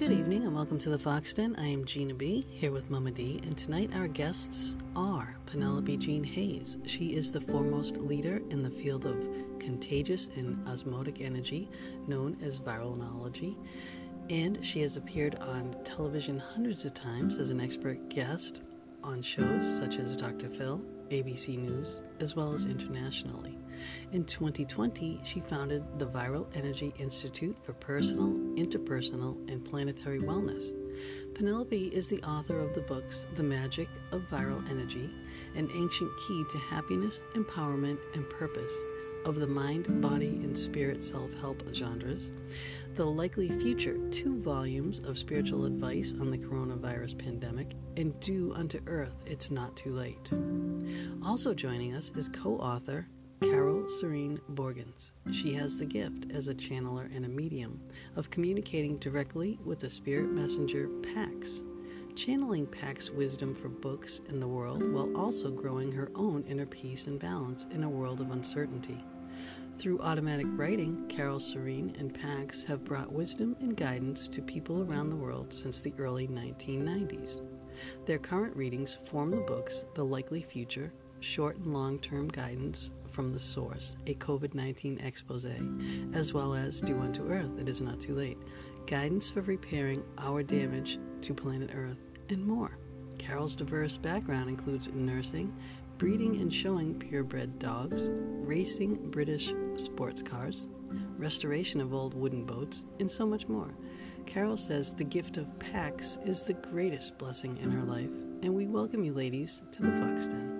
Good evening and welcome to the Fox Den. I am Gina B, here with Mama D, and tonight our guests are Penelope Jean Hayes. She is the foremost leader in the field of contagious and osmotic energy, known as viralnology, and she has appeared on television hundreds of times as an expert guest on shows such as Dr. Phil, ABC News, as well as internationally. In 2020, she founded the Viral Energy Institute for Personal, Interpersonal, and Planetary Wellness. Penelope is the author of the books The Magic of Viral Energy, An Ancient Key to Happiness, Empowerment, and Purpose, of the mind, body, and spirit self help genres, The Likely Future, two volumes of spiritual advice on the coronavirus pandemic, and Do Unto Earth, It's Not Too Late. Also joining us is co author Carole Serene Borges. She has the gift as a channeler and a medium of communicating directly with the spirit messenger Pax, channeling Pax wisdom for books and the world while also growing her own inner peace and balance in a world of uncertainty. Through automatic writing, Carole Serene and Pax have brought wisdom and guidance to people around the world since the early 1990s. Their current readings form the books The Likely Future, Short and Long Term Guidance from the Source, a COVID 19 expose, as well as Do Unto Earth, It Is Not Too Late, guidance for repairing our damage to planet Earth, and more. Carole's diverse background includes nursing, breeding and showing purebred dogs, racing British sports cars, restoration of old wooden boats, and so much more. Carole says the gift of Pax is the greatest blessing in her life, and we welcome you, ladies, to the Fox Den.